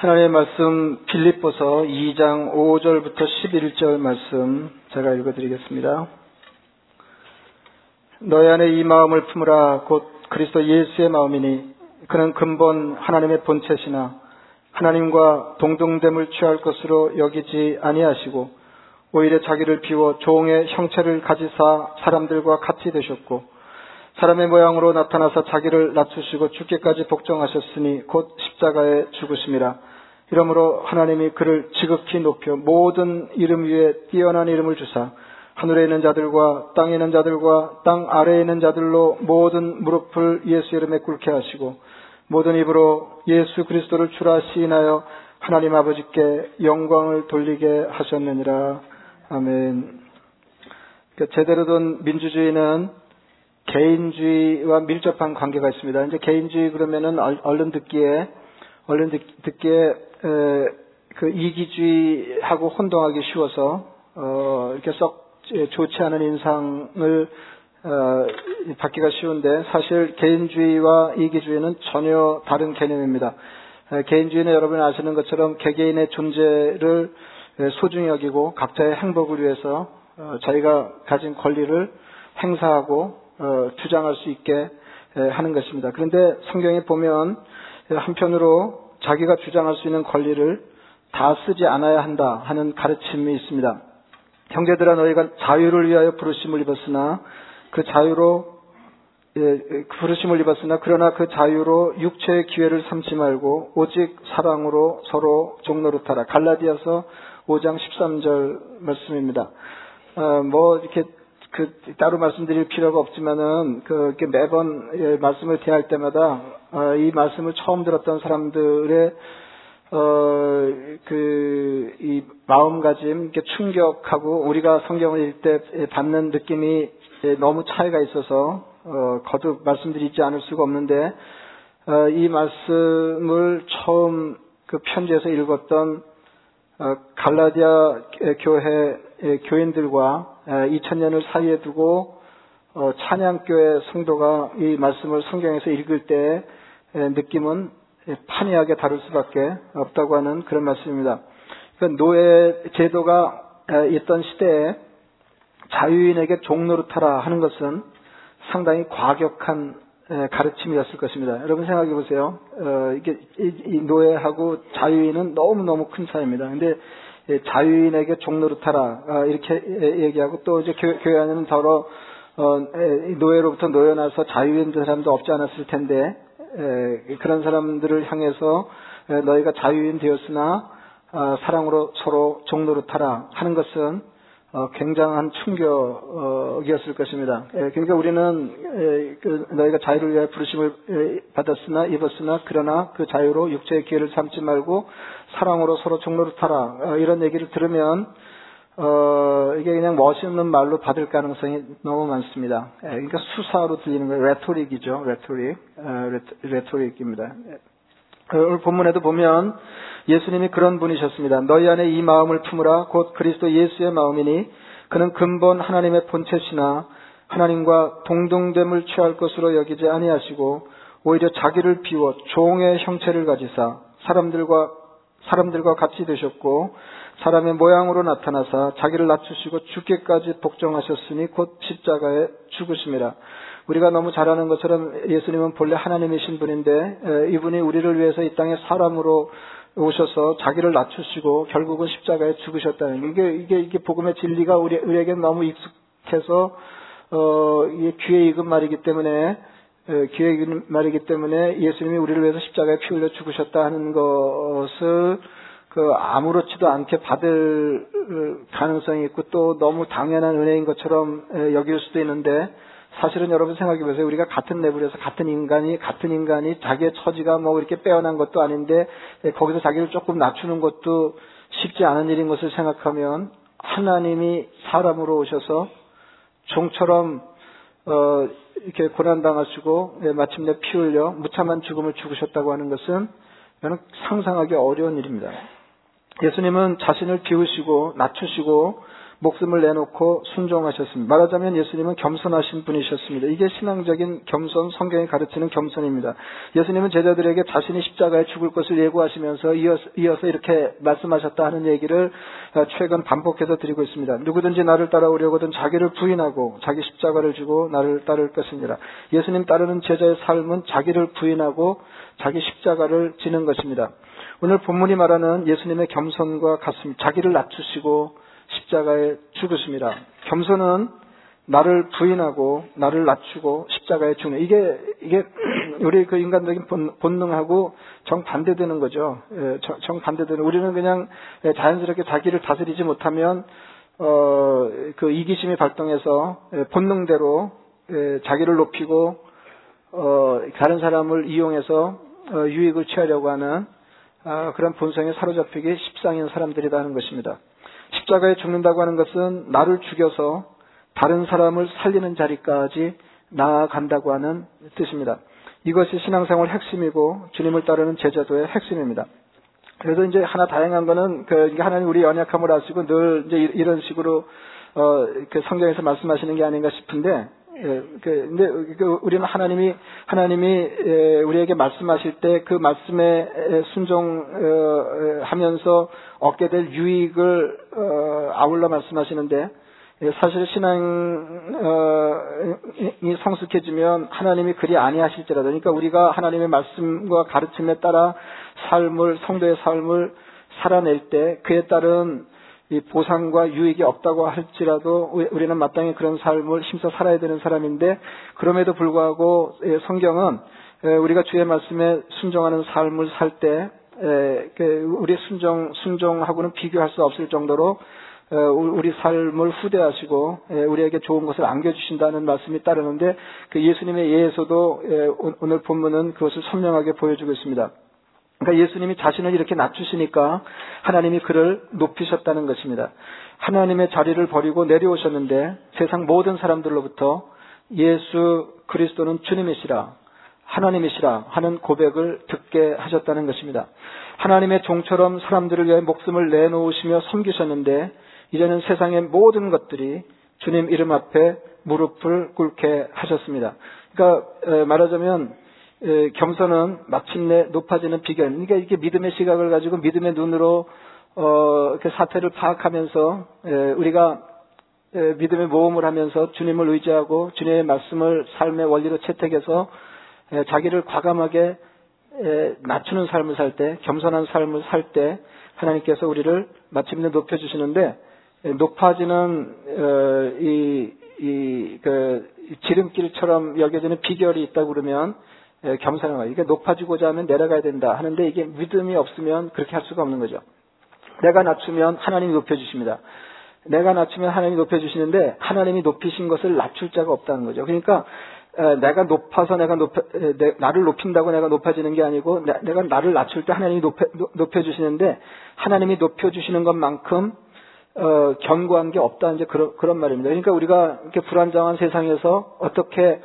하나님의 말씀 빌립보서 2장 5절부터 11절 말씀 제가 읽어드리겠습니다. 너희 안에 이 마음을 품으라 곧 그리스도 예수의 마음이니 그는 근본 하나님의 본체시나 하나님과 동등됨을 취할 것으로 여기지 아니하시고 오히려 자기를 비워 종의 형체를 가지사 사람들과 같이 되셨고 사람의 모양으로 나타나서 자기를 낮추시고 죽기까지 복종하셨으니 곧 십자가에 죽으심이라 이러므로 하나님이 그를 지극히 높여 모든 이름 위에 뛰어난 이름을 주사 하늘에 있는 자들과 땅에 있는 자들과 땅 아래에 있는 자들로 모든 무릎을 예수 이름에 꿇게 하시고 모든 입으로 예수 그리스도를 주라 시인하여 하나님 아버지께 영광을 돌리게 하셨느니라. 아멘. 그러니까 제대로 된 민주주의는 개인주의와 밀접한 관계가 있습니다. 이제 개인주의 그러면은 얼른 듣기에 얼른 듣기에 그 이기주의하고 혼동하기 쉬워서 어, 이렇게 썩 좋지 않은 인상을 어, 받기가 쉬운데 사실 개인주의와 이기주의는 전혀 다른 개념입니다. 개인주의는 여러분이 아시는 것처럼 개개인의 존재를 소중히 여기고 각자의 행복을 위해서 어, 자기가 가진 권리를 행사하고 어, 주장할 수 있게 하는 것입니다. 그런데 성경에 보면 한편으로 자기가 주장할 수 있는 권리를 다 쓰지 않아야 한다 하는 가르침이 있습니다. 형제들아 너희가 자유를 위하여 부르심을 입었으나 그 자유로 예, 그 부르심을 입었으나 그러나 그 자유로 육체의 기회를 삼지 말고 오직 사랑으로 서로 종노릇하라. 갈라디아서 5장 13절 말씀입니다. 어, 뭐 이렇게 그 따로 말씀드릴 필요가 없지만은 그 매번 예, 말씀을 대할 때마다 어, 이 말씀을 처음 들었던 사람들의 어그 이 마음가짐 이렇게 충격하고 우리가 성경을 읽을 때 받는 느낌이 예, 너무 차이가 있어서 어 거듭 말씀드리지 않을 수가 없는데 어, 이 말씀을 처음 그 편지에서 읽었던 어, 갈라디아 교회 교인들과 2000년을 사이에 두고 어, 찬양교회 성도가 이 말씀을 성경에서 읽을 때 느낌은 판이하게 다를 수밖에 없다고 하는 그런 말씀입니다. 그러니까 노예 제도가 있던 시대에 자유인에게 종노릇하라 하는 것은 상당히 과격한 가르침이었을 것입니다. 여러분 생각해 보세요. 어, 이게 이 노예하고 자유인은 너무 너무 큰 차이입니다. 근데 자유인에게 종노릇하라 아, 이렇게 얘기하고 또 이제 교회 안에는 더러 어, 노예로부터 놓여나서 자유인 사람도 없지 않았을 텐데 그런 사람들을 향해서 너희가 자유인 되었으나 아, 사랑으로 서로 종노릇하라 하는 것은 어, 굉장한 충격이었을 것입니다. 그러니까 우리는 그 너희가 자유를 위해 부르심을 받았으나 입었으나 그러나 그 자유로 육체의 기회를 삼지 말고 사랑으로 서로 종노릇하라 어, 이런 얘기를 들으면 어, 이게 그냥 멋있는 말로 받을 가능성이 너무 많습니다. 그러니까 수사로 들리는 거예요. rhetoric이죠. rhetoric. rhetoric입니다. 오늘 본문에도 보면 예수님이 그런 분이셨습니다. 너희 안에 이 마음을 품으라 곧 그리스도 예수의 마음이니 그는 근본 하나님의 본체시나 하나님과 동등됨을 취할 것으로 여기지 아니하시고 오히려 자기를 비워 종의 형체를 가지사 사람들과 사람들과 같이 되셨고 사람의 모양으로 나타나사 자기를 낮추시고 죽기까지 복종하셨으니 곧 십자가에 죽으심이라. 우리가 너무 잘 아는 것처럼 예수님은 본래 하나님이신 분인데 이분이 우리를 위해서 이 땅에 사람으로 오셔서 자기를 낮추시고 결국은 십자가에 죽으셨다는 게 이게 이게 이게 복음의 진리가 우리 우리에게 너무 익숙해서 어 이게 귀에 익은 말이기 때문에 익은 말이기 때문에 예수님이 우리를 위해서 십자가에 피 흘려 죽으셨다 하는 것을 그 아무렇지도 않게 받을 가능성이 있고 또 너무 당연한 은혜인 것처럼 여길 수도 있는데 사실은 여러분 생각해 보세요. 우리가 같은 레벨에서 같은 인간이 같은 인간이 자기의 처지가 뭐 이렇게 빼어난 것도 아닌데 거기서 자기를 조금 낮추는 것도 쉽지 않은 일인 것을 생각하면 하나님이 사람으로 오셔서 종처럼 어 이렇게 고난 당하시고 예, 마침내 피 흘려 무참한 죽음을 죽으셨다고 하는 것은 저는 상상하기 어려운 일입니다. 예수님은 자신을 비우시고 낮추시고 목숨을 내놓고 순종하셨습니다. 말하자면 예수님은 겸손하신 분이셨습니다. 이게 신앙적인 겸손, 성경이 가르치는 겸손입니다. 예수님은 제자들에게 자신이 십자가에 죽을 것을 예고하시면서 이어서, 이렇게 말씀하셨다 하는 얘기를 최근 반복해서 드리고 있습니다. 누구든지 나를 따라오려거든 자기를 부인하고 자기 십자가를 지고 나를 따를 것이니라. 예수님 따르는 제자의 삶은 자기를 부인하고 자기 십자가를 지는 것입니다. 오늘 본문이 말하는 예수님의 겸손과 같습니다. 자기를 낮추시고 십자가에 죽으십니다. 겸손은 나를 부인하고 나를 낮추고 십자가에 죽는 이게 이게 우리 그 인간적인 본 능하고 정반대되는 거죠. 예, 정반대되는 우리는 그냥 자연스럽게 자기를 다스리지 못하면 어 그 이기심이 발동해서 예, 본능대로 예, 자기를 높이고 어 다른 사람을 이용해서 어, 유익을 취하려고 하는 아, 그런 본성에 사로잡히기 십상인 사람들이다 하는 것입니다. 십자가에 죽는다고 하는 것은 나를 죽여서 다른 사람을 살리는 자리까지 나아간다고 하는 뜻입니다. 이것이 신앙생활 핵심이고 주님을 따르는 제자도의 핵심입니다. 그래서 이제 하나 다양한 거는 그 하나님 우리 연약함을 아시고 늘 이제 이런 식으로 어그 성경에서 말씀하시는 게 아닌가 싶은데 예, 그, 근데 그 우리는 하나님이 하나님이 예, 우리에게 말씀하실 때 그 말씀에 순종하면서 얻게 될 유익을 어, 아울러 말씀하시는데 예, 사실 신앙이 성숙해지면 하나님이 그리 아니하실지라도 그러니까 우리가 하나님의 말씀과 가르침에 따라 삶을 성도의 삶을 살아낼 때 그에 따른 이 보상과 유익이 없다고 할지라도 우리는 마땅히 그런 삶을 힘써 살아야 되는 사람인데 그럼에도 불구하고 예, 성경은 예, 우리가 주의 말씀에 순종하는 삶을 살때 예, 그 우리 순종 순종하고는 비교할 수 없을 정도로 우리 삶을 후대하시고 우리에게 좋은 것을 안겨주신다는 말씀이 따르는데 그 예수님의 예에서도 오늘 본문은 그것을 선명하게 보여주고 있습니다. 그러니까 예수님이 자신을 이렇게 낮추시니까 하나님이 그를 높이셨다는 것입니다. 하나님의 자리를 버리고 내려오셨는데 세상 모든 사람들로부터 예수 그리스도는 주님이시라 하나님이시라 하는 고백을 듣게 하셨다는 것입니다. 하나님의 종처럼 사람들을 위해 목숨을 내놓으시며 섬기셨는데 이제는 세상의 모든 것들이 주님 이름 앞에 무릎을 꿇게 하셨습니다. 그러니까 말하자면 겸손은 마침내 높아지는 비결. 그러니까 이게 믿음의 시각을 가지고 믿음의 눈으로 어, 그 사태를 파악하면서 우리가 믿음의 모험을 하면서 주님을 의지하고 주님의 말씀을 삶의 원리로 채택해서 자기를 과감하게 낮추는 삶을 살 때, 겸손한 삶을 살 때 하나님께서 우리를 마침내 높여주시는데 높아지는 어, 이, 이, 그 지름길처럼 여겨지는 비결이 있다고 그러면 예, 겸손한 거예요. 이게 높아지고자 하면 내려가야 된다 하는데 이게 믿음이 없으면 그렇게 할 수가 없는 거죠. 내가 낮추면 하나님이 높여주십니다. 내가 낮추면 하나님이 높여주시는데 하나님이 높이신 것을 낮출 자가 없다는 거죠. 그러니까 내가 높아서 내가 높여, 나를 높인다고 내가 높아지는 게 아니고 내가 나를 낮출 때 하나님이 높여, 높여주시는데 하나님이 높여주시는 것만큼 어, 견고한 게 없다 이제 그런 그런 말입니다. 그러니까 우리가 이렇게 불안정한 세상에서 어떻게 예,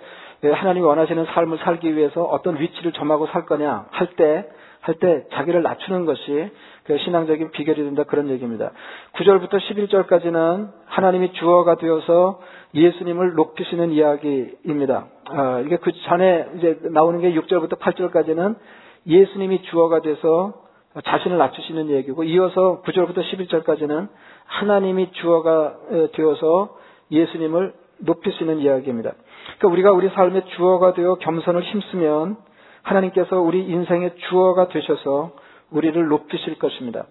하나님이 원하시는 삶을 살기 위해서 어떤 위치를 점하고 살 거냐 할 때, 할 때 자기를 낮추는 것이 그 신앙적인 비결이 된다 그런 얘기입니다. 9절부터 11절까지는 하나님이 주어가 되어서 예수님을 높이시는 이야기입니다. 아, 이게 그 전에 이제 나오는 게 6절부터 8절까지는 예수님이 주어가 돼서 자신을 낮추시는 얘기고 이어서 9절부터 11절까지는 하나님이 주어가 되어서 예수님을 높이시는 이야기입니다. 그러니까 우리가 우리 삶의 주어가 되어 겸손을 힘쓰면 하나님께서 우리 인생의 주어가 되셔서 우리를 높이실 것입니다.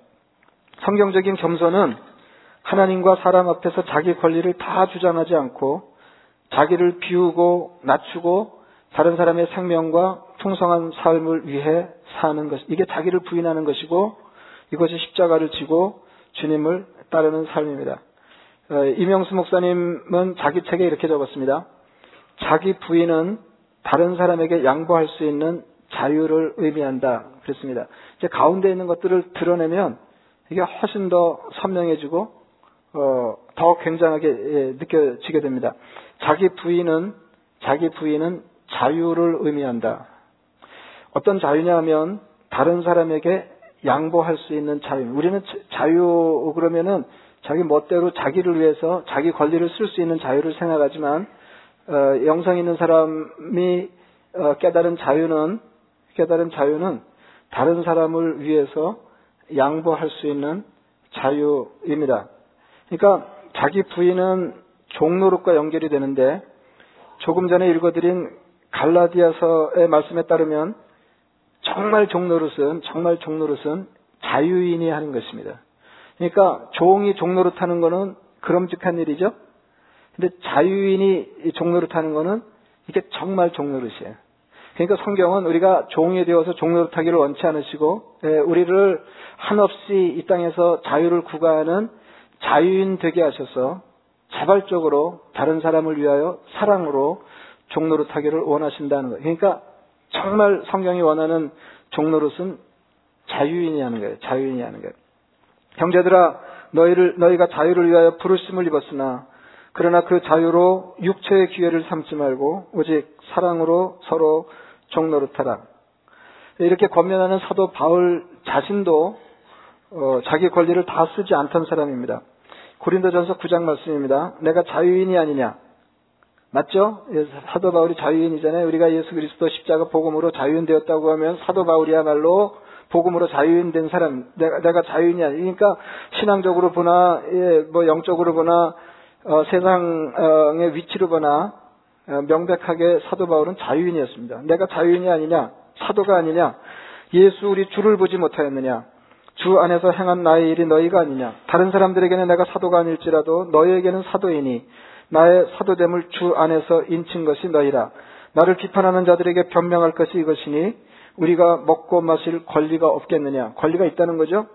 성경적인 겸손은 하나님과 사람 앞에서 자기 권리를 다 주장하지 않고 자기를 비우고 낮추고 다른 사람의 생명과 풍성한 삶을 위해 사는 것. 이게 자기를 부인하는 것이고 이것이 십자가를 지고 주님을 따르는 삶입니다. 어, 이명수 목사님은 자기 책에 이렇게 적었습니다. 자기 부인은 다른 사람에게 양보할 수 있는 자유를 의미한다. 그랬습니다. 이제 가운데 있는 것들을 드러내면 이게 훨씬 더 선명해지고 어, 더 굉장하게 예, 느껴지게 됩니다. 자기 부인은 자기 부인은 자유를 의미한다. 어떤 자유냐면 다른 사람에게 양보할 수 있는 자유. 우리는 자유 그러면은 자기 멋대로 자기를 위해서 자기 권리를 쓸 수 있는 자유를 생각하지만 어, 영성 있는 사람이 어, 깨달은 자유는 깨달은 자유는 다른 사람을 위해서 양보할 수 있는 자유입니다. 그러니까 자기 부인은 종노릇과 연결이 되는데 조금 전에 읽어드린 갈라디아서의 말씀에 따르면 정말 종노릇은 정말 종노릇은 자유인이 하는 것입니다. 그러니까 종이 종로를 타는 거는 그럼직한 일이죠. 근데 자유인이 종로를 타는 거는 이게 정말 종로릇이에요. 그러니까 성경은 우리가 종이 되어서 종로를 타기를 원치 않으시고 예, 우리를 한없이 이 땅에서 자유를 구가하는 자유인 되게 하셔서 자발적으로 다른 사람을 위하여 사랑으로 종로를 타기를 원하신다는 거예요. 그러니까 정말 성경이 원하는 종로릇은 자유인이 하는 거예요. 자유인이 하는 거예요. 형제들아 너희를 너희가 자유를 위하여 부르심을 입었으나 그러나 그 자유로 육체의 기회를 삼지 말고 오직 사랑으로 서로 종노릇하라. 이렇게 권면하는 사도 바울 자신도 어, 자기 권리를 다 쓰지 않던 사람입니다. 고린도전서 9장 말씀입니다. 내가 자유인이 아니냐? 맞죠? 예, 사도 바울이 자유인이잖아요. 우리가 예수 그리스도 십자가 복음으로 자유인 되었다고 하면 사도 바울이야말로 복음으로 자유인 된 사람, 내가, 내가 자유인이 아니, 그러니까 신앙적으로 보나, 예, 뭐 영적으로 보나, 어, 세상의 위치로 보나, 어, 명백하게 사도 바울은 자유인이었습니다. 내가 자유인이 아니냐? 사도가 아니냐? 예수 우리 주를 보지 못하였느냐? 주 안에서 행한 나의 일이 너희가 아니냐? 다른 사람들에게는 내가 사도가 아닐지라도 너희에게는 사도이니 나의 사도됨을 주 안에서 인친 것이 너희라. 나를 비판하는 자들에게 변명할 것이 이것이니 우리가 먹고 마실 권리가 없겠느냐? 권리가 있다는 거죠.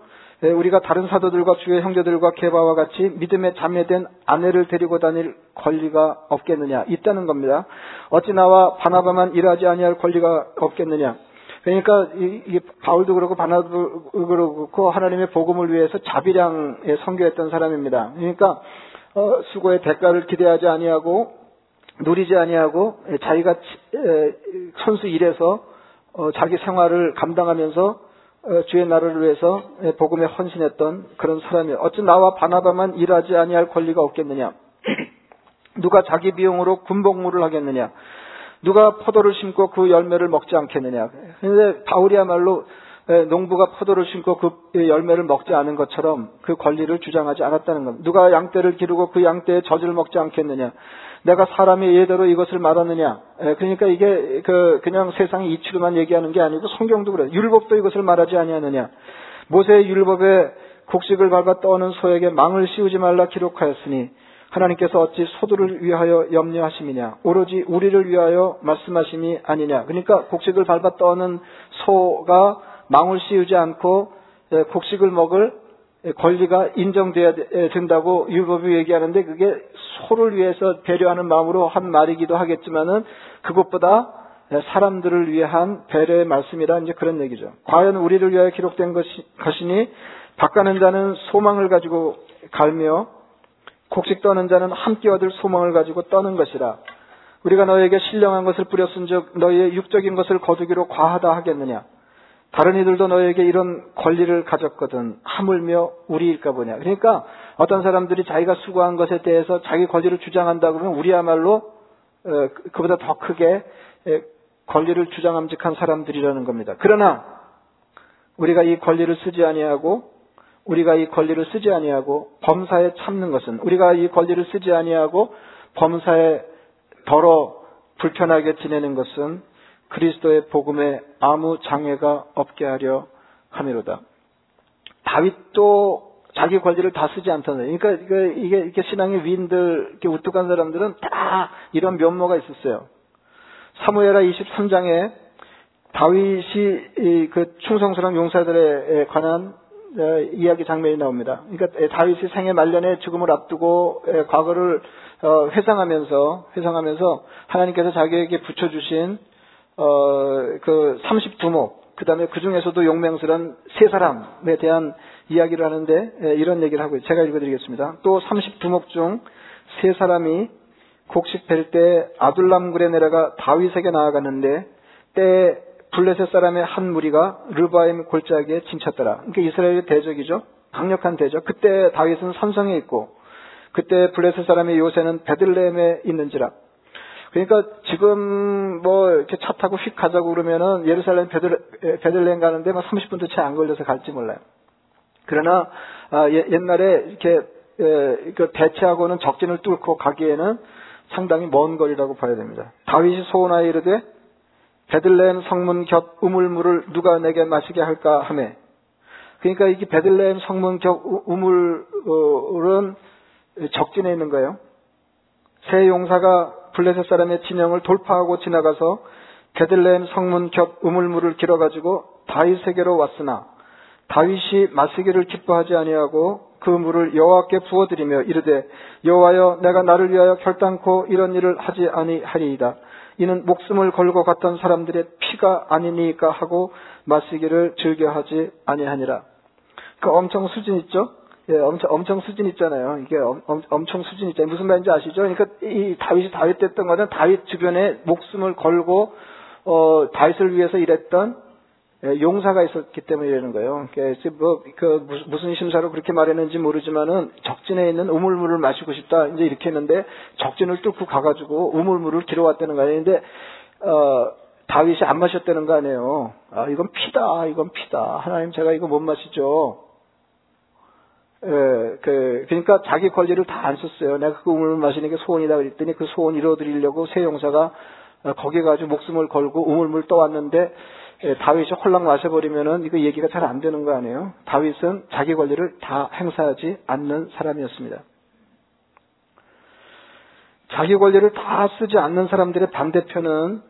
예, 우리가 다른 사도들과 주의 형제들과 개바와 같이 믿음에 자매된 아내를 데리고 다닐 권리가 없겠느냐? 있다는 겁니다. 어찌 나와 바나바만 일하지 아니할 권리가 없겠느냐? 그러니까 이게 바울도 그렇고 바나도 그렇고 하나님의 복음을 위해서 자비량에 선교했던 사람입니다. 그러니까 어, 수고의 대가를 기대하지 아니하고 누리지 아니하고 자기가 선수 일해서 어, 자기 생활을 감당하면서 어, 주의 나라를 위해서 복음에 헌신했던 그런 사람이에요. 어찌 나와 바나바만 일하지 아니할 권리가 없겠느냐? 누가 자기 비용으로 군복무를 하겠느냐? 누가 포도를 심고 그 열매를 먹지 않겠느냐? 근데 바울이야말로 농부가 포도를 심고 그 열매를 먹지 않은 것처럼 그 권리를 주장하지 않았다는 겁니다. 누가 양떼를 기르고 그 양떼의 젖을 먹지 않겠느냐? 내가 사람의 예대로 이것을 말하느냐? 그러니까 이게 그 그냥 세상의 이치로만 얘기하는 게 아니고 성경도 그래. 율법도 이것을 말하지 아니하느냐? 모세의 율법에 곡식을 밟아 떠오는 소에게 망을 씌우지 말라 기록하였으니 하나님께서 어찌 소들을 위하여 염려하심이냐? 오로지 우리를 위하여 말씀하심이 아니냐? 그러니까 곡식을 밟아 떠오는 소가 망을 씌우지 않고 곡식을 먹을 권리가 인정돼야 된다고 율법이 얘기하는데 그게 소를 위해서 배려하는 마음으로 한 말이기도 하겠지만은 그것보다 사람들을 위한 배려의 말씀이라 이제 그런 얘기죠. 과연 우리를 위하여 기록된 것이, 것이니 바가는 자는 소망을 가지고 갈며 곡식 떠는 자는 함께 얻을 소망을 가지고 떠는 것이라. 우리가 너에게 신령한 것을 뿌렸은즉 너희의 육적인 것을 거두기로 과하다 하겠느냐? 다른 이들도 너에게 이런 권리를 가졌거든. 하물며 우리일까 보냐. 그러니까 어떤 사람들이 자기가 수고한 것에 대해서 자기 권리를 주장한다 그러면 우리야말로 어, 그보다 더 크게 권리를 주장함직한 사람들이라는 겁니다. 그러나 우리가 이 권리를 쓰지 아니하고 우리가 이 권리를 쓰지 아니하고 범사에 참는 것은 우리가 이 권리를 쓰지 아니하고 범사에 더러 불편하게 지내는 것은 그리스도의 복음에 아무 장애가 없게 하려 함이로다. 다윗도 자기 권리를 다 쓰지 않던데. 그러니까 이게, 이게 신앙의 위인들, 이렇게 우뚝한 사람들은 다 이런 면모가 있었어요. 사무엘하 23장에 다윗이 그 충성스러운 용사들에 관한 어, 이야기 장면이 나옵니다. 그러니까 다윗이 생애 말년에 죽음을 앞두고 과거를 어, 회상하면서 회상하면서 하나님께서 자기에게 붙여주신 어, 그 32목, 그 다음에 그 중에서도 용맹스러운 세 사람에 대한 이야기를 하는데 예, 이런 얘기를 하고 제가 읽어드리겠습니다. 또 32목 중 세 사람이 곡식 벨때 아둘람굴에 내려가 다윗에게 나아갔는데 때 블레셋 사람의 한 무리가 르바임 골짜기에 진쳤더라. 그러니까 이스라엘의 대적이죠. 강력한 대적. 그때 다윗은 산성에 있고 그때 블레셋 사람의 요새는 베들레헴에 있는지라. 그러니까 지금 뭐 이렇게 차 타고 휙 가자고 그러면은 예루살렘 베들, 베들레헴 가는데 막 30분도 채 안 걸려서 갈지 몰라요. 그러나 아, 예, 옛날에 이렇게 에, 그 대체하고는 적진을 뚫고 가기에는 상당히 먼 거리라고 봐야 됩니다. 다윗이 소원하여 이르되 베들레헴 성문 곁 우물물을 누가 내게 마시게 할까 하매 그러니까 이게 베들레헴 성문 곁 우물은 적진에 있는 거예요. 새 용사가 블레셋 사람의 진영을 돌파하고 지나가서 베들레헴 성문 곁 우물물을 길어가지고 다윗에게로 왔으나 다윗이 마시기를 기뻐하지 아니하고 그 물을 여호와께 부어드리며 이르되 여호와여 내가 나를 위하여 결단코 이런 일을 하지 아니하리이다. 이는 목숨을 걸고 갔던 사람들의 피가 아니니까 하고 마시기를 즐겨하지 아니하니라. 그 엄청 수준 있죠? 예, 엄청, 엄청 수준 있잖아요. 이게 엄, 엄 청 수준 있잖아요. 무슨 말인지 아시죠? 그러니까 이 다윗이 다윗 됐던 거는 다윗 주변에 목숨을 걸고, 어, 다윗을 위해서 일했던 예, 용사가 있었기 때문에 이러는 거예요. 그러니까 뭐, 그, 무슨 심사로 그렇게 말했는지 모르지만은 적진에 있는 우물물을 마시고 싶다. 이제 이렇게 했는데 적진을 뚫고 가가지고 우물물을 길어왔다는 거 아니에요. 근데, 어, 다윗이 안 마셨다는 거 아니에요. 아, 이건 피다. 이건 피다. 하나님 제가 이거 못 마시죠. 예, 그, 그러니까 자기 권리를 다 안 썼어요. 내가 그 우물을 마시는 게 소원이다 그랬더니 그 소원 이뤄드리려고 새 용사가 어, 거기 가지고 목숨을 걸고 우물물 떠왔는데 예, 다윗이 홀랑 마셔버리면은 이거 얘기가 잘 안 되는 거 아니에요? 다윗은 자기 권리를 다 행사하지 않는 사람이었습니다. 자기 권리를 다 쓰지 않는 사람들의 반대편은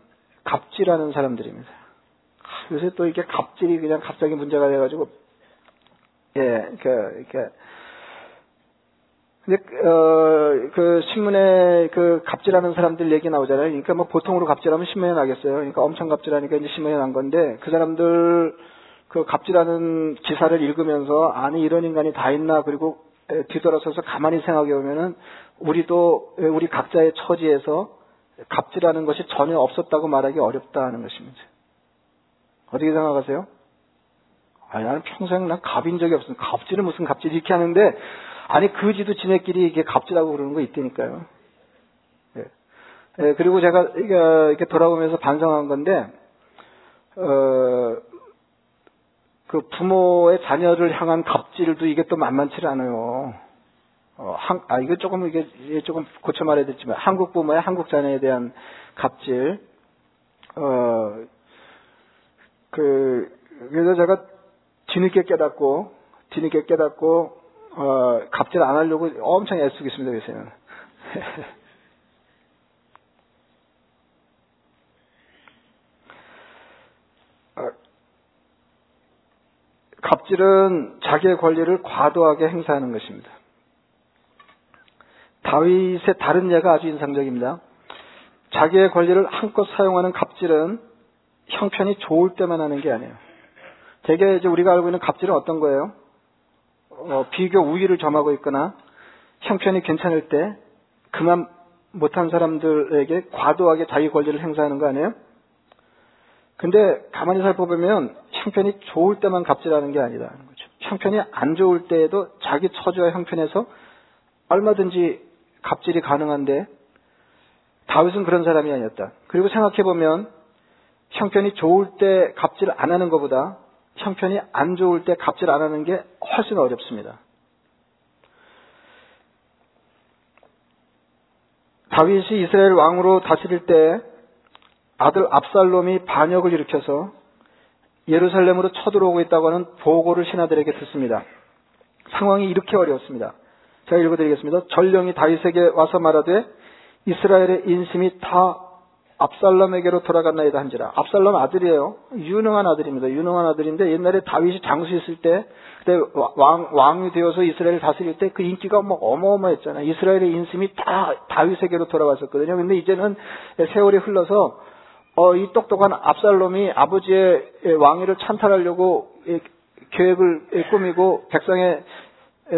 갑질하는 사람들입니다. 요새 또 이게 갑질이 그냥 갑자기 문제가 돼가지고 예, 그, 이렇게. 근데, 어, 그 신문에 그 갑질하는 사람들 얘기 나오잖아요. 그러니까 뭐 보통으로 갑질하면 신문에 나겠어요. 그러니까 엄청 갑질하니까 이제 신문에 난 건데 그 사람들 그 갑질하는 기사를 읽으면서 아니 이런 인간이 다 있나 그리고 뒤돌아서서 가만히 생각해 보면은 우리도 우리 각자의 처지에서 갑질하는 것이 전혀 없었다고 말하기 어렵다는 것입니다. 어떻게 생각하세요? 아니, 나는 평생 난 갑인 적이 없습니다. 갑질은 무슨 갑질 이렇게 하는데, 아니, 그 지도 지네끼리 이게 갑질하고 그러는 거 있다니까요. 예. 예, 그리고 제가 이렇게 돌아보면서 반성한 건데, 어, 그 부모의 자녀를 향한 갑질도 이게 또 만만치 않아요. 어, 한, 아, 이거 조금, 이게 조금 고쳐 말해야 되지만, 한국 부모의 한국 자녀에 대한 갑질, 어, 그, 그래서 제가 뒤늦게 깨닫고 뒤늦게 깨닫고 어, 갑질 안 하려고 엄청 애쓰고 있습니다 요새는. 어, 갑질은 자기의 권리를 과도하게 행사하는 것입니다. 다윗의 다른 예가 아주 인상적입니다. 자기의 권리를 한껏 사용하는 갑질은 형편이 좋을 때만 하는 게 아니에요. 대개 이제 우리가 알고 있는 갑질은 어떤 거예요? 어, 비교 우위를 점하고 있거나 형편이 괜찮을 때 그만 못한 사람들에게 과도하게 자기 권리를 행사하는 거 아니에요? 근데 가만히 살펴보면 형편이 좋을 때만 갑질하는 게 아니라는 거죠. 형편이 안 좋을 때에도 자기 처지와 형편에서 얼마든지 갑질이 가능한데 다윗은 그런 사람이 아니었다. 그리고 생각해보면 형편이 좋을 때 갑질을 안 하는 것보다 형편이 안 좋을 때 갑질 안 하는 게 훨씬 어렵습니다. 다윗이 이스라엘 왕으로 다스릴 때 아들 압살롬이 반역을 일으켜서 예루살렘으로 쳐들어오고 있다고 하는 보고를 신하들에게 듣습니다. 상황이 이렇게 어려웠습니다. 제가 읽어드리겠습니다. 전령이 다윗에게 와서 말하되 이스라엘의 인심이 다 압살롬에게로 돌아갔나이다 한지라. 압살롬 아들이에요. 유능한 아들입니다. 유능한 아들인데 옛날에 다윗이 장수 있을 때 그때 왕 왕이 되어서 이스라엘을 다스릴 때 그 인기가 뭐 어마어마했잖아요. 이스라엘의 인심이 다 다윗에게로 돌아갔었거든요. 근데 이제는 세월이 흘러서 어, 이 똑똑한 압살롬이 아버지의 왕위를 찬탈하려고 계획을 꾸미고 백성의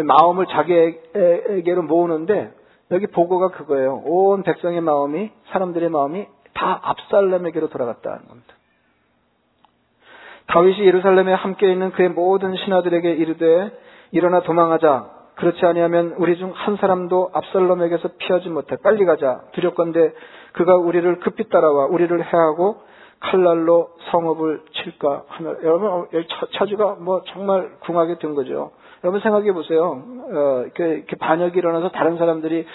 마음을 자기에게로 모으는데 여기 보고가 그거예요. 온 백성의 마음이 사람들의 마음이 다 압살렘에게로 돌아갔다는 겁니다. 다윗이 예루살렘에 함께 있는 그의 모든 신하들에게 이르되 일어나 도망하자. 그렇지 아니하면 우리 중 한 사람도 압살롬에게서 피하지 못해. 빨리 가자. 두렵건대 그가 우리를 급히 따라와 우리를 해하고 칼날로 성읍을 칠까 하며 여러분 어, 차주가 뭐 정말 궁하게 된 거죠. 여러분 생각해 보세요. 어, 이렇게, 반역이 일어나서 다른 사람들이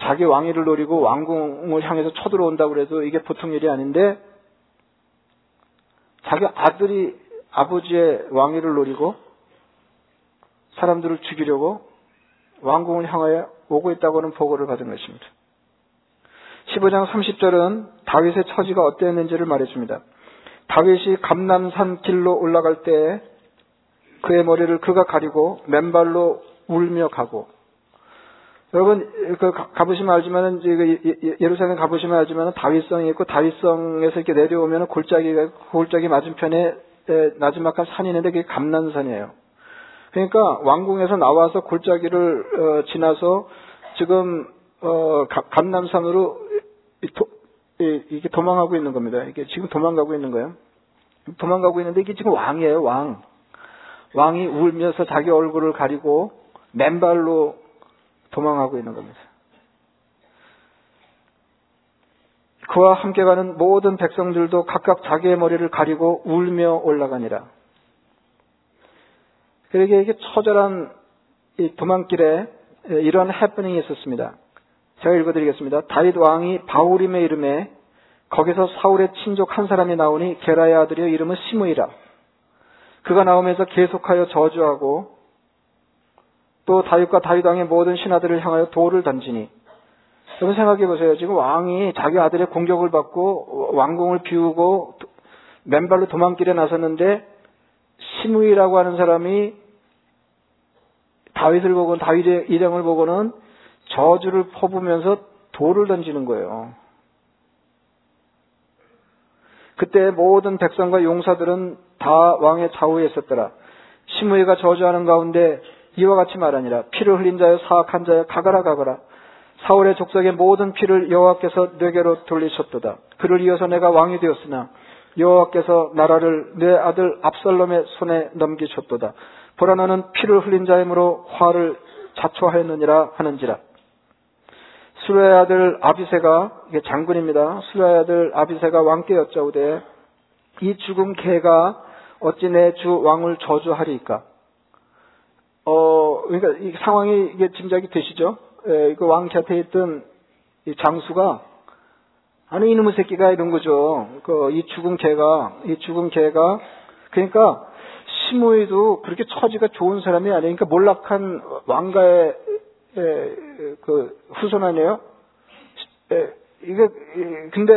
자기 왕위를 노리고 왕궁을 향해서 쳐들어온다고 그래도 이게 보통 일이 아닌데 자기 아들이 아버지의 왕위를 노리고 사람들을 죽이려고 왕궁을 향하여 오고 있다고는 보고를 받은 것입니다. 15장 30절은 다윗의 처지가 어땠는지를 말해줍니다. 다윗이 감남산 길로 올라갈 때 그의 머리를 그가 가리고 맨발로 울며 가고 여러분 그 가보시면 알지만은 그 예루살렘 가보시면 알지만은 다윗성이 있고 다윗성에서 이렇게 내려오면 골짜기가 골짜기 맞은편에 나지막한 산이 있는데 그게 감난산이에요. 그러니까 왕궁에서 나와서 골짜기를 어, 지나서 지금 어, 감남산으로 이게 도망가고 있는 겁니다. 이게 지금 도망가고 있는 거예요. 도망가고 있는데 이게 지금 왕이에요, 왕. 왕이 울면서 자기 얼굴을 가리고 맨발로 도망하고 있는 겁니다. 그와 함께 가는 모든 백성들도 각각 자기의 머리를 가리고 울며 올라가니라. 그러게 이게 처절한 도망길에 이런 해프닝이 있었습니다. 제가 읽어드리겠습니다. 다윗 왕이 바울임의 이름에 거기서 사울의 친족 한 사람이 나오니 게라의 아들이여 이름은 시므이라. 그가 나오면서 계속하여 저주하고 또 다윗과 다윗 왕의 모든 신하들을 향하여 돌을 던지니 여러분 생각해 보세요. 지금 왕이 자기 아들의 공격을 받고 왕궁을 비우고 맨발로 도망길에 나섰는데 시므이라고 하는 사람이 다윗을 보고 다윗의 일행을 보고는 저주를 퍼부면서 돌을 던지는 거예요. 그때 모든 백성과 용사들은 다 왕의 좌우에 있었더라. 시므이가 저주하는 가운데 이와 같이 말하니라. 피를 흘린 자여 사악한 자여 가거라 가거라. 사울의 족속의 모든 피를 여호와께서 내게로 돌리셨도다. 그를 이어서 내가 왕이 되었으나 여호와께서 나라를 내 아들 압살롬의 손에 넘기셨도다. 보라 너는 피를 흘린 자이므로 화를 자초하였느니라 하는지라. 수레의 아들 아비세가 이게 장군입니다. 수레의 아들 아비세가 왕께 여짜오되 이 죽은 개가 어찌 내 주 왕을 저주하리까? 어 그러니까 이 상황이 이게 짐작이 되시죠? 예, 그 왕 곁에 있던 이 장수가 아니 이놈의 새끼가 이런 거죠. 그 이 죽은 개가 이 죽은 개가 그러니까 시므이도 그렇게 처지가 좋은 사람이 아니니까 몰락한 왕가의 예, 그 후손 아니에요? 예, 이게 근데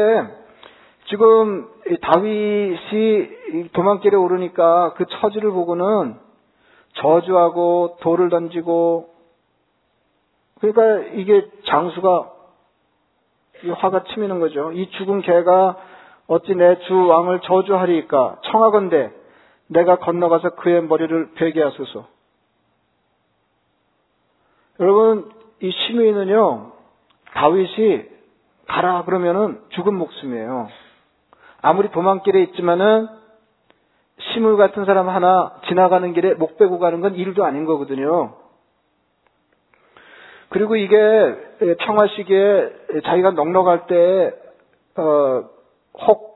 지금 다윗이 도망길에 오르니까 그 처지를 보고는 저주하고 돌을 던지고 그러니까 이게 장수가 화가 치미는 거죠. 이 죽은 개가 어찌 내 주 왕을 저주하리까 청하건대 내가 건너가서 그의 머리를 베게 하소서. 여러분, 이 시므이는요, 다윗이 가라 그러면은 죽은 목숨이에요. 아무리 도망길에 있지만은 시물 같은 사람 하나 지나가는 길에 목 빼고 가는 건 일도 아닌 거거든요. 그리고 이게 평화 시기에 자기가 넉넉할 때, 어, 혹,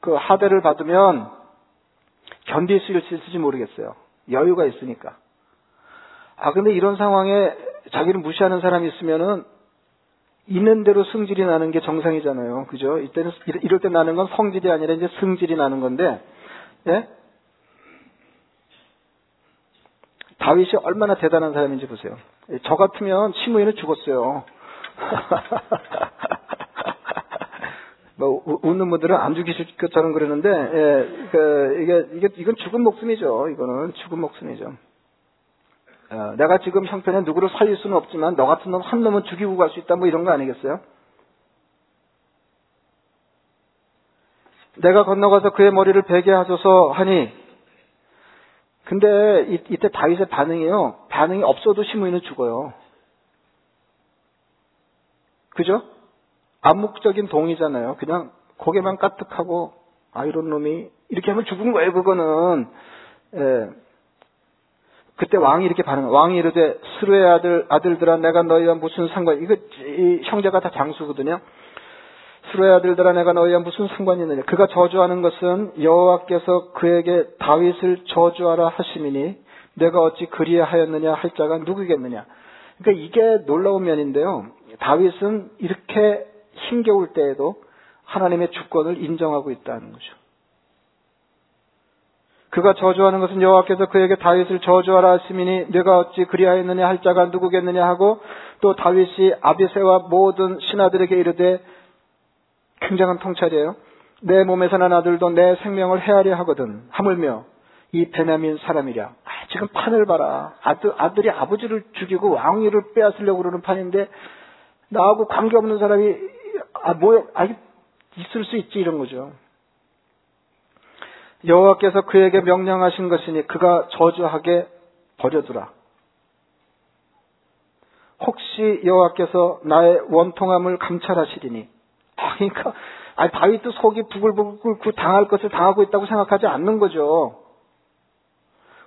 그 하대를 받으면 견딜 수 있을지 모르겠어요. 여유가 있으니까. 아, 근데 이런 상황에 자기를 무시하는 사람이 있으면은 있는 대로 승질이 나는 게 정상이잖아요. 그죠? 이때는, 이럴 때 나는 건 성질이 아니라 이제 승질이 나는 건데, 예? 다윗이 얼마나 대단한 사람인지 보세요. 저 같으면 시므이는 죽었어요. 뭐 웃는 분들은 안 것처럼 그러는데 예, 그, 이게 이게 이건 죽은 목숨이죠. 이거는 죽은 목숨이죠. 어, 내가 지금 형편에 누구를 살릴 수는 없지만 너 같은 놈 한 놈은 죽이고 갈 수 있다 뭐 이런 거 아니겠어요? 내가 건너가서 그의 머리를 베게 하소서 하니 근데 이, 이때 다윗의 반응이요 반응이 없어도 시므이는 죽어요. 그죠? 암묵적인 동의잖아요. 그냥 고개만 까뜩하고 아 이런 놈이 이렇게 하면 죽은 거예요. 그거는 예. 그때 왕이 이렇게 반응. 왕이 이르되 스루의 아들 아들들아 내가 너희와 무슨 상관? 이거 이 형제가 다 장수거든요. 스루의 아들들아 내가 너희와 무슨 상관이 있느냐? 그가 저주하는 것은 여호와께서 그에게 다윗을 저주하라 하심이니 내가 어찌 그리하였느냐 할 자가 누구겠느냐? 그러니까 이게 놀라운 면인데요. 다윗은 이렇게 힘겨울 때에도 하나님의 주권을 인정하고 있다는 거죠. 그가 저주하는 것은 여호와께서 그에게 다윗을 저주하라 하시니 내가 어찌 그리하였느냐 할 자가 누구겠느냐 하고 또 다윗이 아비세와 모든 신하들에게 이르되 굉장한 통찰이에요. 내 몸에서 난 아들도 내 생명을 헤아려 하거든 하물며 이 베냐민 사람이랴. 아, 지금 판을 봐라. 아들, 아들이 아버지를 죽이고 왕위를 빼앗으려고 그러는 판인데 나하고 관계없는 사람이 아, 뭐, 아, 있을 수 있지 이런 거죠. 여호와께서 그에게 명령하신 것이니 그가 저주하게 버려두라. 혹시 여호와께서 나의 원통함을 감찰하시리니 아, 그러니까 아니, 다윗도 속이 부글부글 그 당할 것을 당하고 있다고 생각하지 않는 거죠.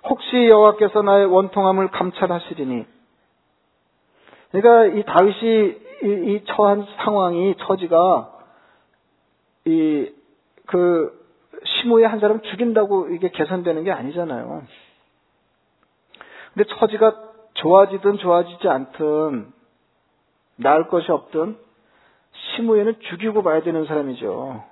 혹시 여호와께서 나의 원통함을 감찰하시리니 그러니까 이 다윗이 이, 이 처한 상황이 처지가 이그 시무에 한 사람 죽인다고 이게 개선되는 게 아니잖아요. 근데 처지가 좋아지든 좋아지지 않든 나을 것이 없든 시무에는 죽이고 봐야 되는 사람이죠.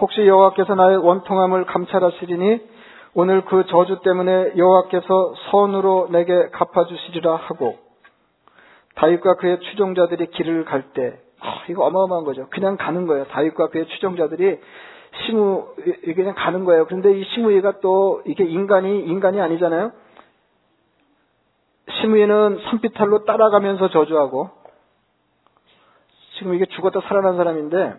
혹시 여호와께서 나의 원통함을 감찰하시리니 오늘 그 저주 때문에 여호와께서 선으로 내게 갚아주시리라 하고 다윗과 그의 추종자들이 길을 갈때 아, 이거 어마어마한 거죠. 그냥 가는 거예요. 다윗과 그의 추종자들이 시무 그냥 가는 거예요. 그런데 이 시무이가 또 이게 인간이 인간이 아니잖아요. 시무이는 산비탈로 따라가면서 저주하고 지금 이게 죽었다 살아난 사람인데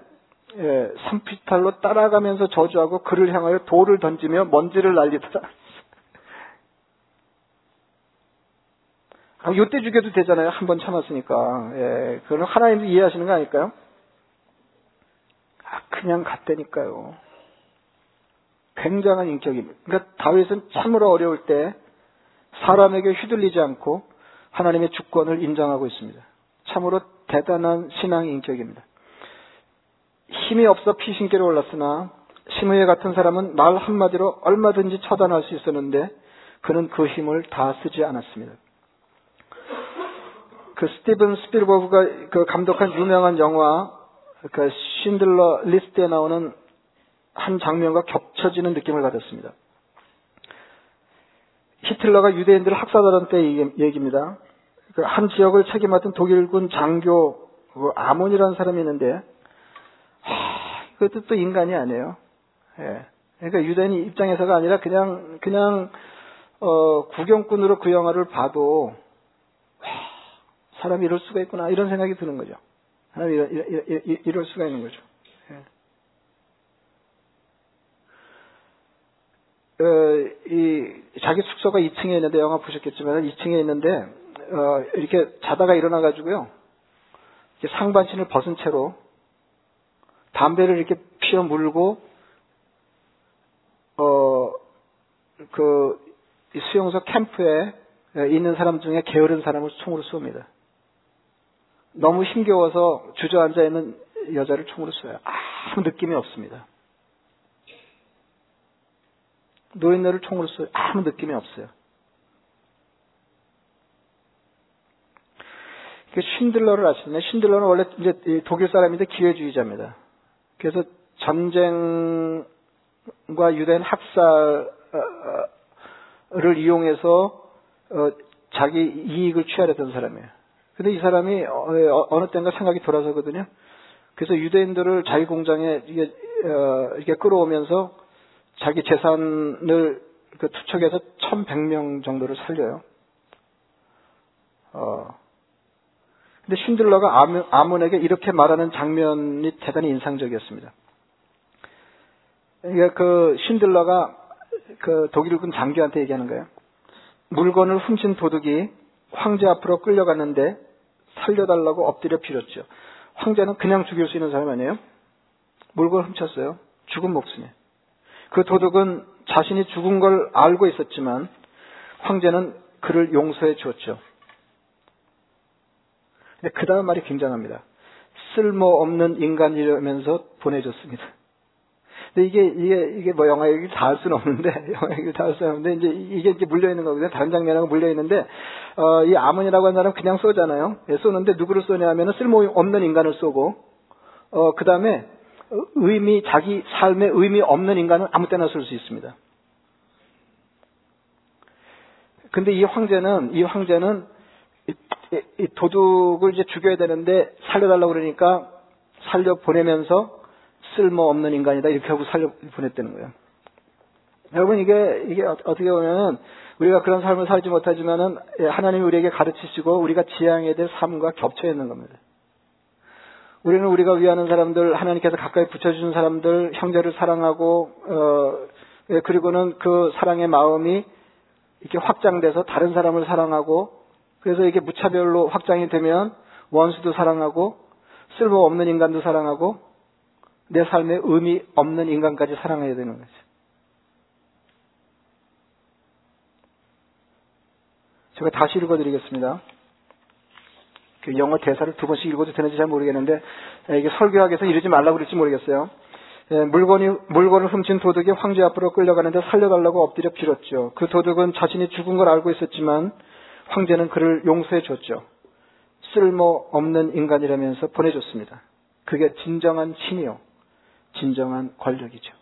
예, 산비탈로 따라가면서 저주하고 그를 향하여 돌을 던지며 먼지를 날리더라. 아, 이때 죽여도 되잖아요. 한 번 참았으니까. 예, 그건 하나님도 이해하시는 거 아닐까요? 아, 그냥 갔다니까요. 굉장한 인격입니다. 그러니까 다윗은 참으로 어려울 때 사람에게 휘둘리지 않고 하나님의 주권을 인정하고 있습니다. 참으로 대단한 신앙 인격입니다. 힘이 없어 피신길에 올랐으나 시므이 같은 사람은 말 한마디로 얼마든지 처단할 수 있었는데 그는 그 힘을 다 쓰지 않았습니다. 그 스티븐 스필버그가 그 감독한 유명한 영화 그 신들러 리스트에 나오는 한 장면과 겹쳐지는 느낌을 받았습니다. 히틀러가 유대인들을 학살하던 때 얘기입니다. 그 한 지역을 책임 맡은 독일군 장교 그 아몬이라는 사람이 있는데 하, 그것도 또 인간이 아니에요. 예. 그러니까 유대인 입장에서가 아니라 그냥 그냥 어, 구경꾼으로 그 영화를 봐도 사람이 이럴 수가 있구나 이런 생각이 드는 거죠. 사람이 이럴, 이럴, 이럴 수가 있는 거죠. 예. 어, 이 자기 숙소가 2층에 있는데 영화 보셨겠지만 2층에 있는데 어, 이렇게 자다가 일어나 가지고요 상반신을 벗은 채로 담배를 이렇게 피워 물고 어 그 수용소 캠프에 있는 사람 중에 게으른 사람을 총으로 쏩니다. 너무 힘겨워서 주저앉아 있는 여자를 총으로 쏘요. 아무 느낌이 없습니다. 노인네를 총으로 쏘요. 아무 느낌이 없어요. 쉰들러를 아시나요? 쉰들러는 원래 이제 독일 사람인데 기회주의자입니다. 그래서 전쟁과 유대인 학살을 이용해서 어, 자기 이익을 취하려던 사람이에요. 근데 이 사람이 어, 어, 어느 때인가 생각이 돌아서거든요. 그래서 유대인들을 자기 공장에 이게, 어, 이게 끌어오면서 자기 재산을 그 투척해서 1100명 정도를 살려요. 어. 근데 쉰들러가 아몬에게 이렇게 말하는 장면이 대단히 인상적이었습니다. 그 쉰들러가 그 독일군 장교한테 얘기하는 거예요. 물건을 훔친 도둑이 황제 앞으로 끌려갔는데 살려달라고 엎드려 빌었죠. 황제는 그냥 죽일 수 있는 사람 아니에요? 물건 훔쳤어요. 죽은 목숨에. 그 도둑은 자신이 죽은 걸 알고 있었지만 황제는 그를 용서해 주었죠. 그 다음 말이 굉장합니다. 쓸모없는 인간이라면서 보내줬습니다. 근데 이게, 이게, 이게 뭐 영화 얘기 다할 수는 없는데, 영화 얘기 다할 수는 없는데, 이제 이게 이제 물려있는 거거든요. 다른 장면하고 물려있는데, 어, 이 아몬이라고 하는 사람 그냥 쏘잖아요. 예, 쏘는데 누구를 쏘냐 하면 쓸모없는 인간을 쏘고, 어, 그 다음에 의미, 자기 삶에 의미 없는 인간은 아무 때나 쏠 수 있습니다. 근데 이 황제는, 이 황제는 이, 이 도둑을 이제 죽여야 되는데 살려달라고 그러니까 살려 보내면서 쓸모없는 인간이다 이렇게 하고 살려 보냈다는 거예요. 여러분 이게 이게 어떻게 보면은 우리가 그런 삶을 살지 못하지만은 하나님이 우리에게 가르치시고 우리가 지향해야 될 삶과 겹쳐 있는 겁니다. 우리는 우리가 위하는 사람들, 하나님께서 가까이 붙여주는 사람들, 형제를 사랑하고, 어, 예, 그리고는 그 사랑의 마음이 이렇게 확장돼서 다른 사람을 사랑하고, 그래서 이게 무차별로 확장이 되면 원수도 사랑하고, 쓸모없는 인간도 사랑하고, 내 삶에 의미 없는 인간까지 사랑해야 되는 거죠. 제가 다시 읽어드리겠습니다. 그 영어 대사를 두 번씩 읽어도 되는지 잘 모르겠는데 이게 설교학에서 이러지 말라고 그랬지 모르겠어요. 예, 물건이 물건을 훔친 도둑이 황제 앞으로 끌려가는데 살려달라고 엎드려 빌었죠. 그 도둑은 자신이 죽은 걸 알고 있었지만 황제는 그를 용서해 줬죠. 쓸모 없는 인간이라면서 보내줬습니다. 그게 진정한 신이요. 진정한 권력이죠.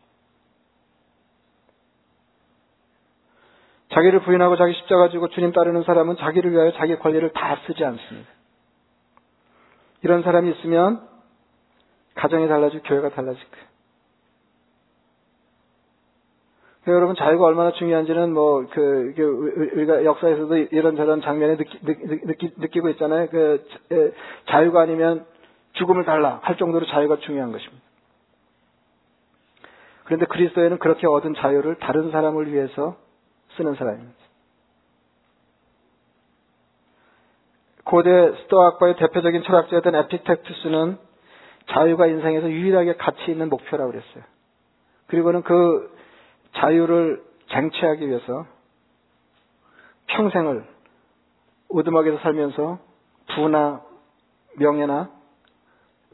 자기를 부인하고 자기 십자가 지고 주님 따르는 사람은 자기를 위하여 자기 권리를 다 쓰지 않습니다. 이런 사람이 있으면 가정이 달라지고 교회가 달라질 거예요. 여러분 자유가 얼마나 중요한지는 뭐 그 우리가 역사에서도 이런저런 장면에 느끼, 느끼, 느끼고 있잖아요. 그 자유가 아니면 죽음을 달라 할 정도로 자유가 중요한 것입니다. 그런데 그리스도에는 그렇게 얻은 자유를 다른 사람을 위해서 쓰는 사람입니다. 고대 스토아학파의 대표적인 철학자였던 에피텍투스는 자유가 인생에서 유일하게 가치 있는 목표라고 그랬어요. 그리고는 그 자유를 쟁취하기 위해서 평생을 오두막에서 살면서 부나 명예나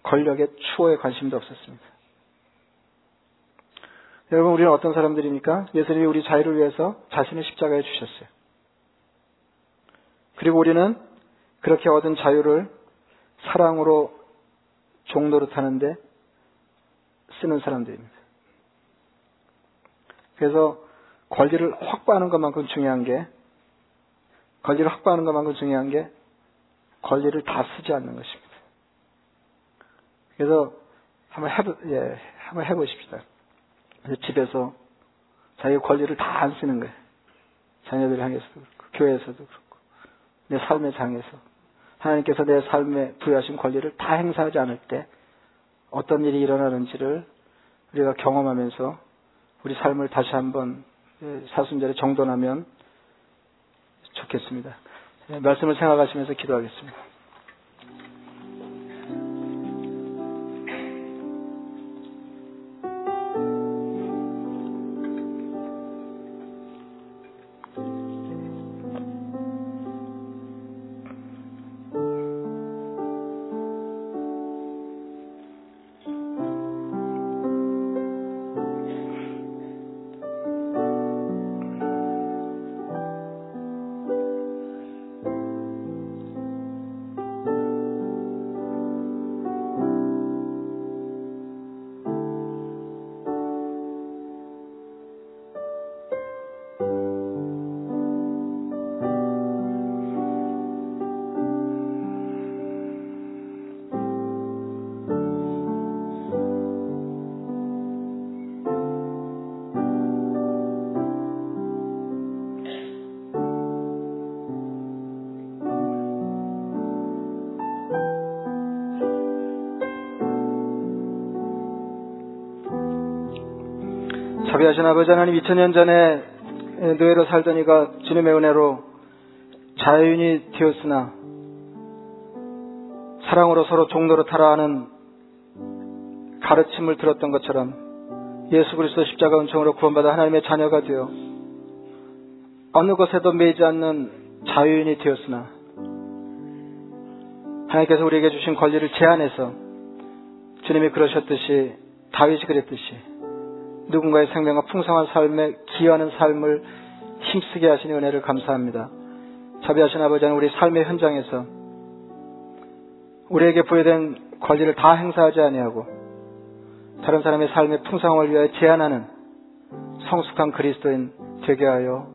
권력의 추호에 관심도 없었습니다. 여러분, 우리는 어떤 사람들입니까? 예수님이 우리 자유를 위해서 자신의 십자가에 주셨어요. 그리고 우리는 그렇게 얻은 자유를 사랑으로 종로를 타는데 쓰는 사람들입니다. 그래서 권리를 확보하는 것만큼 중요한 게 권리를 확보하는 것만큼 중요한 게 권리를 다 쓰지 않는 것입니다. 그래서 한번 해보, 예, 한번 해보십시다. 집에서 자기 권리를 다 안 쓰는 거예요. 자녀들 향해서도 그렇고, 교회에서도 그렇고, 내 삶의 장에서. 하나님께서 내 삶에 부여하신 권리를 다 행사하지 않을 때 어떤 일이 일어나는지를 우리가 경험하면서 우리 삶을 다시 한번 예, 사순절에 정돈하면 좋겠습니다. 예, 말씀을 생각하시면서 기도하겠습니다. 자비하신 아버지 하나님 2000년 전에 노예로 살던 이가 주님의 은혜로 자유인이 되었으나 사랑으로 서로 종로로 타라 하는 가르침을 들었던 것처럼 예수 그리스도 십자가 은총으로 구원받아 하나님의 자녀가 되어 어느 것에도 매이지 않는 자유인이 되었으나 하나님께서 우리에게 주신 권리를 제한해서 주님이 그러셨듯이 다윗이 그랬듯이 누군가의 생명과 풍성한 삶에 기여하는 삶을 힘쓰게 하시는 은혜를 감사합니다. 자비하신 아버지 는 우리 삶의 현장에서 우리에게 부여된 권리를 다 행사하지 아니하고 다른 사람의 삶의 풍성함을 위하여 제한하는 성숙한 그리스도인 되게 하여